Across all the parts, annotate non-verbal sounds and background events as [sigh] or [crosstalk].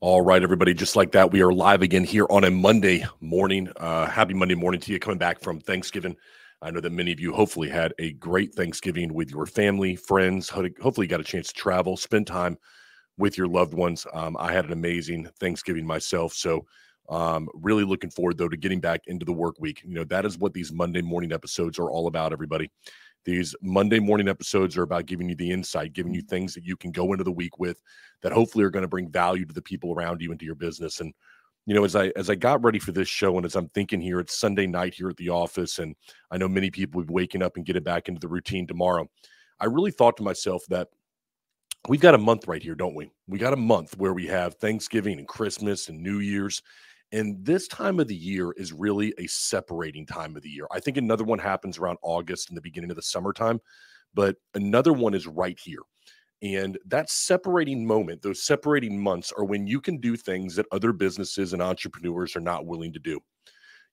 All right, everybody. Just like that, we are live again here on a Monday morning. Uh, happy Monday morning to you coming back from Thanksgiving. I know that many of you hopefully had a great Thanksgiving with your family, friends. Hopefully, you got a chance to travel, spend time with your loved ones. Um, I had an amazing Thanksgiving myself. So, um, really looking forward, though, to getting back into the work week. You know, that is what these Monday morning episodes are all about, everybody. These Monday morning episodes are about giving you the insight, giving you mm-hmm. things that you can go into the week with that hopefully are going to bring value to the people around you and to your business. And you know, as I as I got ready for this show and as I'm thinking here, it's Sunday night here at the office, and I know many people will be waking up and getting back into the routine tomorrow. I really thought to myself that we've got a month right here, don't we? We got a month where we have Thanksgiving and Christmas and New Year's. And this time of the year is really a separating time of the year. I think another one happens around August and the beginning of the summertime, but another one is right here. And that separating moment, those separating months are when you can do things that other businesses and entrepreneurs are not willing to do.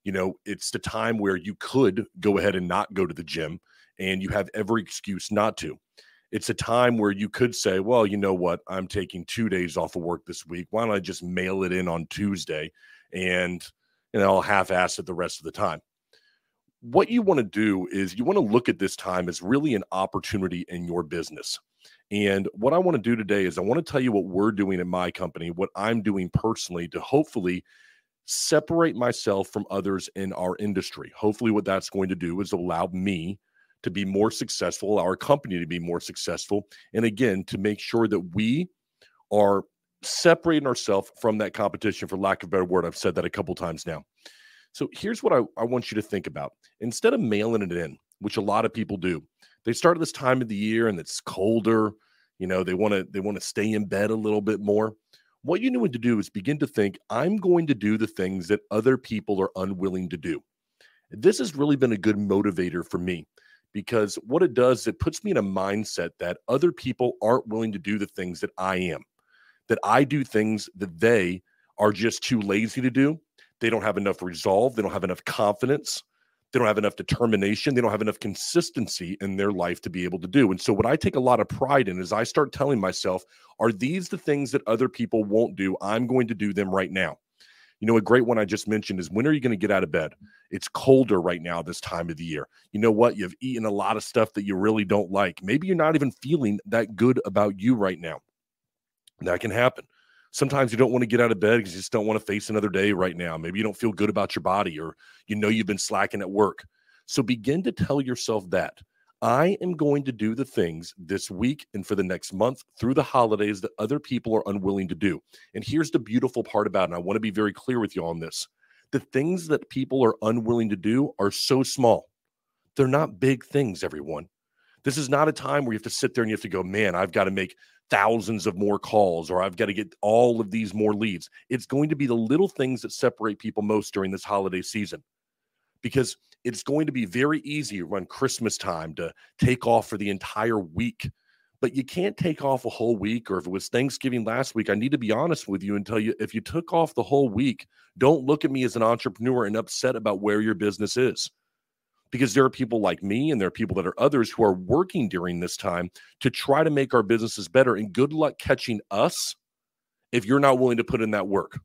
You know, it's the time where you could go ahead and not go to the gym and you have every excuse not to. It's a time where you could say, well, you know what? I'm taking two days off of work this week. Why don't I just mail it in on Tuesday? And and I'll half-ass it the rest of the time. What you want to do is you want to look at this time as really an opportunity in your business. And what I want to do today is I want to tell you what we're doing in my company, what I'm doing personally to hopefully separate myself from others in our industry. Hopefully, what that's going to do is allow me to be more successful, our company to be more successful, and again, to make sure that we are separating ourselves from that competition, for lack of a better word. I've said that a couple times now. So here's what I, I want you to think about. Instead of mailing it in, which a lot of people do, they start at this time of the year and it's colder. You know, they want to they want to stay in bed a little bit more. What you need to do is begin to think, I'm going to do the things that other people are unwilling to do. This has really been a good motivator for me because what it does, it puts me in a mindset that other people aren't willing to do the things that I am that I do things that they are just too lazy to do. They don't have enough resolve. They don't have enough confidence. They don't have enough determination. They don't have enough consistency in their life to be able to do. And so, what I take a lot of pride in is I start telling myself, are these the things that other people won't do? I'm going to do them right now. You know, a great one I just mentioned is when are you going to get out of bed? It's colder right now this time of the year. You know what? You've eaten a lot of stuff that you really don't like. Maybe you're not even feeling that good about you right now. That can happen. Sometimes you don't want to get out of bed because you just don't want to face another day right now. Maybe you don't feel good about your body or you know you've been slacking at work. So begin to tell yourself that I am going to do the things this week and for the next month through the holidays that other people are unwilling to do. And here's the beautiful part about it. And I want to be very clear with you on this. The things that people are unwilling to do are so small. They're not big things, everyone. This is not a time where you have to sit there and you have to go, man, I've got to make thousands of more calls or I've got to get all of these more leads. It's going to be the little things that separate people most during this holiday season because it's going to be very easy around Christmas time to take off for the entire week. But you can't take off a whole week, or if it was Thanksgiving last week, I need to be honest with you and tell you if you took off the whole week, don't look at me as an entrepreneur and upset about where your business is because there are people like me and there are people that are others who are working during this time to try to make our businesses better. And good luck catching us if you're not willing to put in that work.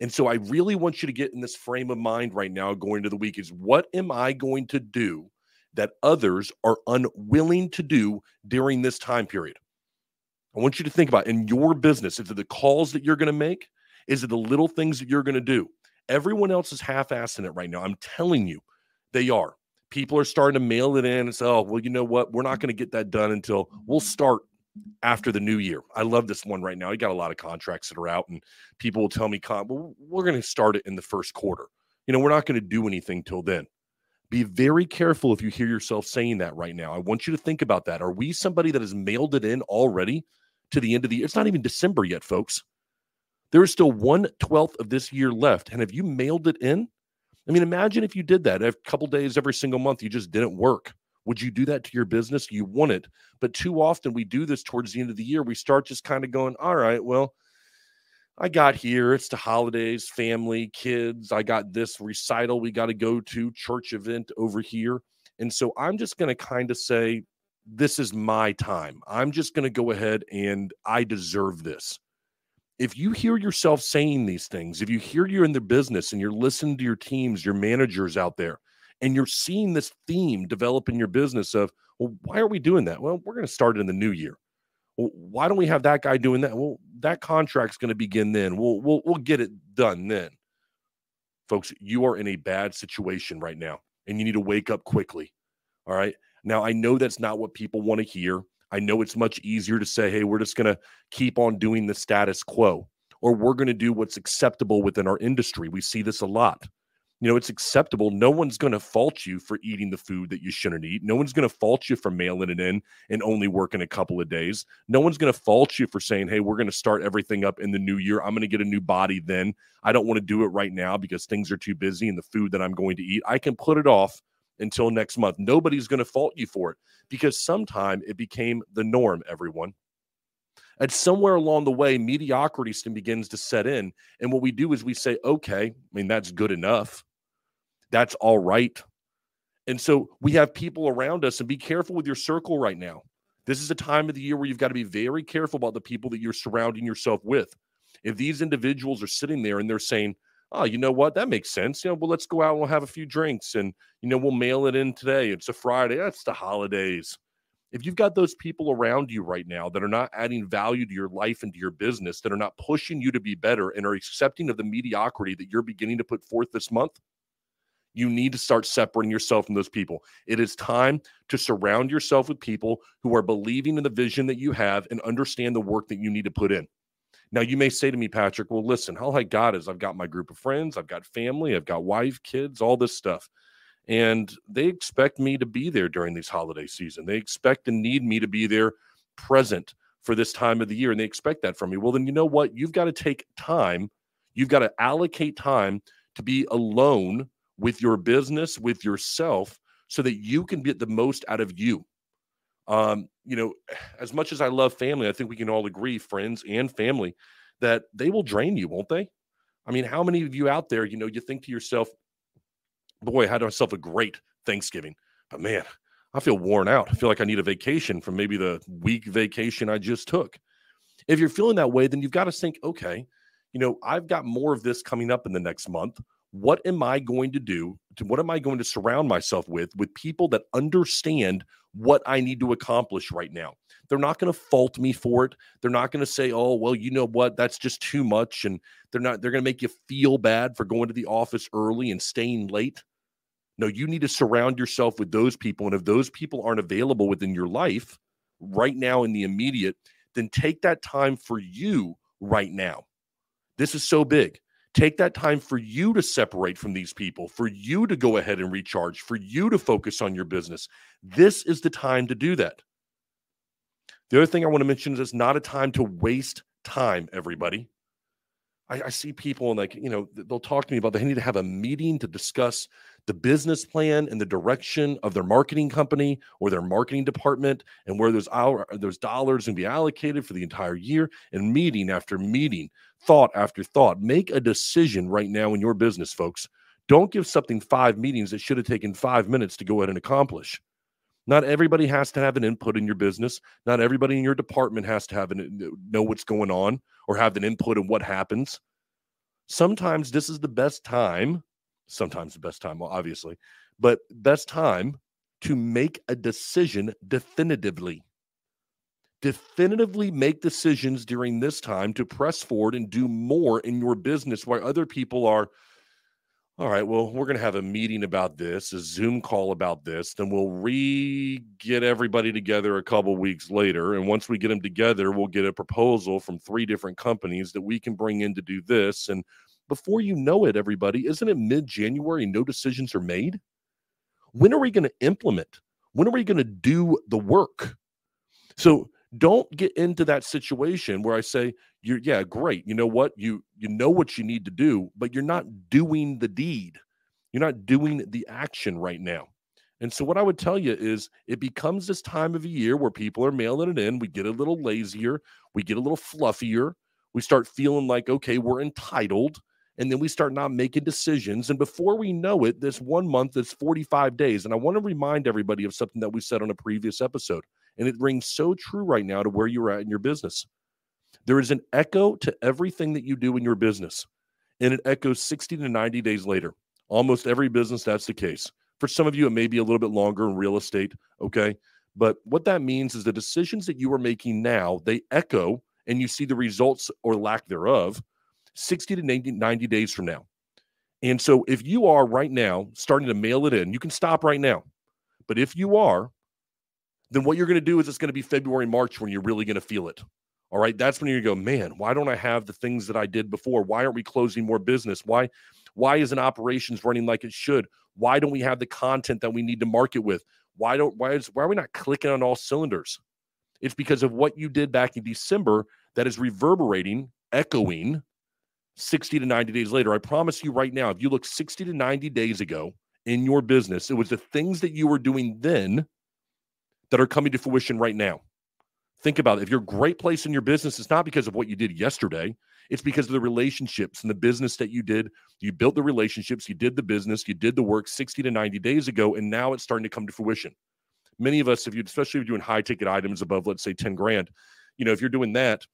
And so I really want you to get in this frame of mind right now going to the week is what am I going to do that others are unwilling to do during this time period? I want you to think about in your business, is it the calls that you're going to make? Is it the little things that you're going to do? Everyone else is half assing it right now. I'm telling you, they are people are starting to mail it in and say, oh, well, you know what? We're not going to get that done until we'll start after the new year. I love this one right now. I got a lot of contracts that are out, and people will tell me, well, we're going to start it in the first quarter. You know, we're not going to do anything till then. Be very careful if you hear yourself saying that right now. I want you to think about that. Are we somebody that has mailed it in already to the end of the year? It's not even December yet, folks. There is still one twelfth of this year left. And have you mailed it in? I mean, imagine if you did that a couple days every single month, you just didn't work. Would you do that to your business? You want it. But too often we do this towards the end of the year. We start just kind of going, all right, well, I got here. It's the holidays, family, kids. I got this recital we got to go to, church event over here. And so I'm just going to kind of say, this is my time. I'm just going to go ahead and I deserve this if you hear yourself saying these things, if you hear you're in the business and you're listening to your teams, your managers out there, and you're seeing this theme develop in your business of, well, why are we doing that? Well, we're going to start in the new year. Well, why don't we have that guy doing that? Well, that contract's going to begin then. We'll we'll we'll get it done then. Folks, you are in a bad situation right now, and you need to wake up quickly. All right. Now, I know that's not what people want to hear. I know it's much easier to say, hey, we're just going to keep on doing the status quo, or we're going to do what's acceptable within our industry. We see this a lot. You know, it's acceptable. No one's going to fault you for eating the food that you shouldn't eat. No one's going to fault you for mailing it in and only working a couple of days. No one's going to fault you for saying, hey, we're going to start everything up in the new year. I'm going to get a new body then. I don't want to do it right now because things are too busy and the food that I'm going to eat, I can put it off until next month. Nobody's going to fault you for it because sometime it became the norm, everyone. And somewhere along the way, mediocrity begins to set in. And what we do is we say, okay, I mean, that's good enough. That's all right. And so we have people around us, and be careful with your circle right now. This is a time of the year where you've got to be very careful about the people that you're surrounding yourself with. If these individuals are sitting there and they're saying, oh, you know what? That makes sense. You know, well, let's go out and we'll have a few drinks and, you know, we'll mail it in today. It's a Friday. That's the holidays. If you've got those people around you right now that are not adding value to your life and to your business, that are not pushing you to be better and are accepting of the mediocrity that you're beginning to put forth this month, you need to start separating yourself from those people. It is time to surround yourself with people who are believing in the vision that you have and understand the work that you need to put in. Now, you may say to me, Patrick, well, listen, all I got is I've got my group of friends, I've got family, I've got wife, kids, all this stuff. And they expect me to be there during these holiday season. They expect and need me to be there present for this time of the year. And they expect that from me. Well, then you know what? You've got to take time, you've got to allocate time to be alone with your business, with yourself, so that you can get the most out of you. Um, you know, as much as I love family, I think we can all agree, friends and family, that they will drain you, won't they? I mean, how many of you out there, you know, you think to yourself, boy, I had myself a great Thanksgiving, but man, I feel worn out. I feel like I need a vacation from maybe the week vacation I just took. If you're feeling that way, then you've got to think, okay, you know, I've got more of this coming up in the next month. What am I going to do? To, what am I going to surround myself with? With people that understand what I need to accomplish right now. They're not going to fault me for it. They're not going to say, "Oh, well, you know what? That's just too much." And they're not they're going to make you feel bad for going to the office early and staying late. No, you need to surround yourself with those people and if those people aren't available within your life right now in the immediate, then take that time for you right now. This is so big. Take that time for you to separate from these people, for you to go ahead and recharge, for you to focus on your business. This is the time to do that. The other thing I want to mention is it's not a time to waste time, everybody. I, I see people and like, you know, they'll talk to me about they need to have a meeting to discuss the business plan and the direction of their marketing company or their marketing department and where those hour those dollars can be allocated for the entire year and meeting after meeting thought after thought. Make a decision right now in your business folks. Don't give something five meetings that should have taken five minutes to go ahead and accomplish. Not everybody has to have an input in your business. Not everybody in your department has to have an know what's going on or have an input in what happens. Sometimes this is the best time sometimes the best time, obviously, but best time to make a decision definitively. Definitively make decisions during this time to press forward and do more in your business while other people are, all right, well, we're going to have a meeting about this, a Zoom call about this. Then we'll re get everybody together a couple weeks later. And once we get them together, we'll get a proposal from three different companies that we can bring in to do this. And before you know it, everybody, isn't it mid January no decisions are made? When are we going to implement? When are we going to do the work? So don't get into that situation where I say, you're yeah, great. You know what? You you know what you need to do, but you're not doing the deed. You're not doing the action right now. And so what I would tell you is it becomes this time of a year where people are mailing it in. We get a little lazier, we get a little fluffier. We start feeling like, okay, we're entitled and then we start not making decisions. And before we know it, this one month is 45 days. And I want to remind everybody of something that we said on a previous episode. And it rings so true right now to where you're at in your business. There is an echo to everything that you do in your business, and it echoes 60 to 90 days later. Almost every business, that's the case. For some of you, it may be a little bit longer in real estate. Okay. But what that means is the decisions that you are making now, they echo and you see the results or lack thereof 60 to 90, 90 days from now. And so if you are right now starting to mail it in, you can stop right now. But if you are, then what you're going to do is it's going to be February, March when you're really going to feel it. All right. That's when to go, man, why don't I have the things that I did before? Why aren't we closing more business? Why, why isn't operations running like it should? Why don't we have the content that we need to market with? Why don't why is why are we not clicking on all cylinders? It's because of what you did back in December that is reverberating, echoing 60 to 90 days later. I promise you right now, if you look 60 to 90 days ago in your business, it was the things that you were doing then that are coming to fruition right now. Think about it. If you're a great place in your business, it's not because of what you did yesterday. It's because of the relationships and the business that you did. You built the relationships, you did the business, you did the work 60 to 90 days ago, and now it's starting to come to fruition. Many of us, if you, especially if you're doing high ticket items above, let's say 10 grand, you know, if you're doing that,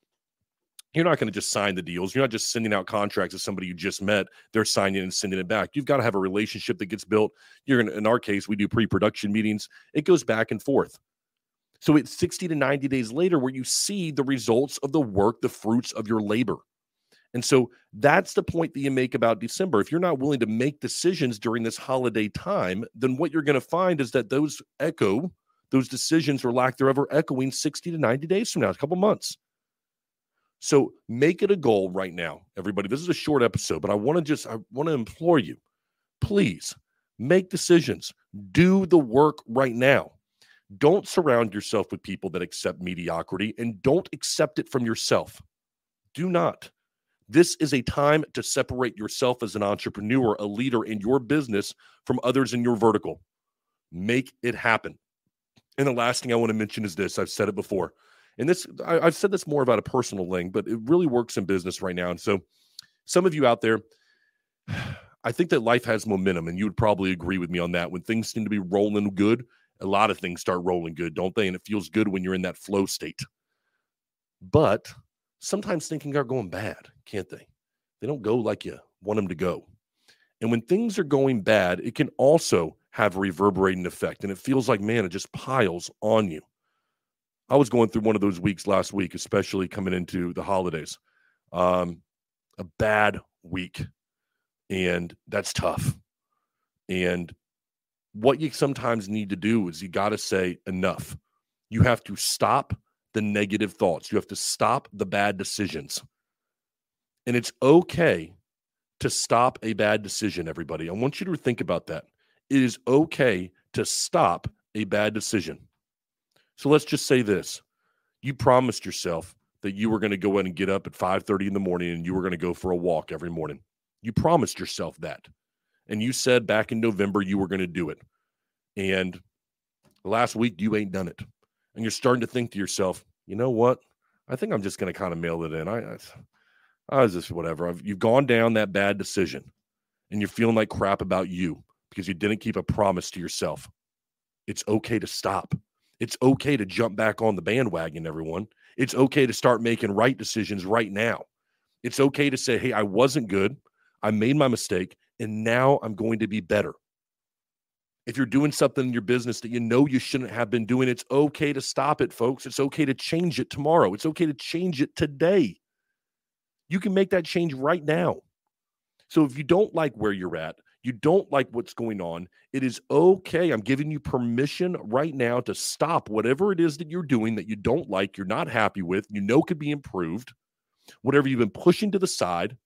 you're not going to just sign the deals. You're not just sending out contracts to somebody you just met. They're signing and sending it back. You've got to have a relationship that gets built. You're going to, in our case, we do pre-production meetings. It goes back and forth. So it's 60 to 90 days later where you see the results of the work, the fruits of your labor. And so that's the point that you make about December. If you're not willing to make decisions during this holiday time, then what you're going to find is that those echo, those decisions or lack thereof are echoing 60 to 90 days from now, a couple months. So make it a goal right now, everybody. This is a short episode, but I want to just I want to implore you, please make decisions. Do the work right now. Don't surround yourself with people that accept mediocrity and don't accept it from yourself. Do not. This is a time to separate yourself as an entrepreneur, a leader in your business from others in your vertical. Make it happen. And the last thing I want to mention is this I've said it before. And this, I, have said this more about a personal thing, but it really works in business right now. And so, some of you out there, [sighs] I think that life has momentum, and you would probably agree with me on that. When things seem to be rolling good, a lot of things start rolling good, don't they? And it feels good when you're in that flow state. But sometimes things are going bad, can't they? They don't go like you want them to go. And when things are going bad, it can also have a reverberating effect. And it feels like, man, it just piles on you. I was going through one of those weeks last week, especially coming into the holidays. Um, a bad week. And that's tough. And what you sometimes need to do is you got to say enough. You have to stop the negative thoughts. You have to stop the bad decisions. And it's okay to stop a bad decision, everybody. I want you to think about that. It is okay to stop a bad decision. So let's just say this. You promised yourself that you were going to go in and get up at 5:30 in the morning and you were going to go for a walk every morning. You promised yourself that. And you said back in November you were going to do it. And last week you ain't done it and you're starting to think to yourself, you know what? I think I'm just going to kind of mail it in. I, I, I was just whatever. I've, you've gone down that bad decision and you're feeling like crap about you because you didn't keep a promise to yourself. It's okay to stop. It's okay to jump back on the bandwagon, everyone. It's okay to start making right decisions right now. It's okay to say, hey, I wasn't good. I made my mistake, and now I'm going to be better. If you're doing something in your business that you know you shouldn't have been doing, it's okay to stop it, folks. It's okay to change it tomorrow. It's okay to change it today. You can make that change right now. So if you don't like where you're at, you don't like what's going on, it is okay. I'm giving you permission right now to stop whatever it is that you're doing that you don't like, you're not happy with, you know could be improved, whatever you've been pushing to the side,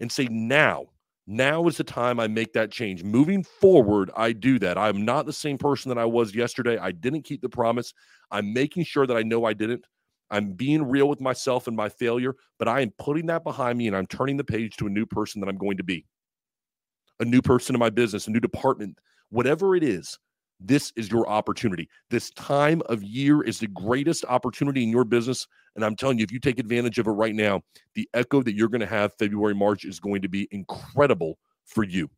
and say, now now is the time I make that change. Moving forward, I do that. I'm not the same person that I was yesterday. I didn't keep the promise. I'm making sure that I know I didn't. I'm being real with myself and my failure, but I am putting that behind me and I'm turning the page to a new person that I'm going to be. A new person in my business, a new department, whatever it is. This is your opportunity. This time of year is the greatest opportunity in your business. And I'm telling you, if you take advantage of it right now, the echo that you're going to have February, March is going to be incredible for you.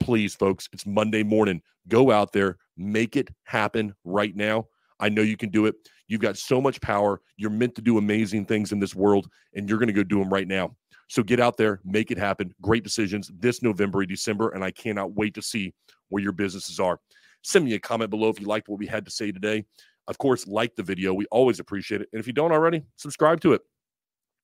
Please, folks, it's Monday morning. Go out there, make it happen right now. I know you can do it. You've got so much power. You're meant to do amazing things in this world, and you're going to go do them right now. So get out there, make it happen. Great decisions this November and December, and I cannot wait to see where your businesses are. Send me a comment below if you liked what we had to say today. Of course, like the video. We always appreciate it. And if you don't already, subscribe to it.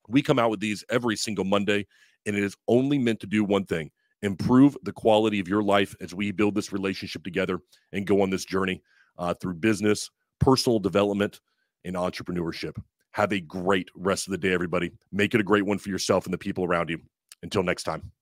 We come out with these every single Monday, and it is only meant to do one thing improve the quality of your life as we build this relationship together and go on this journey uh, through business, personal development, and entrepreneurship. Have a great rest of the day, everybody. Make it a great one for yourself and the people around you. Until next time.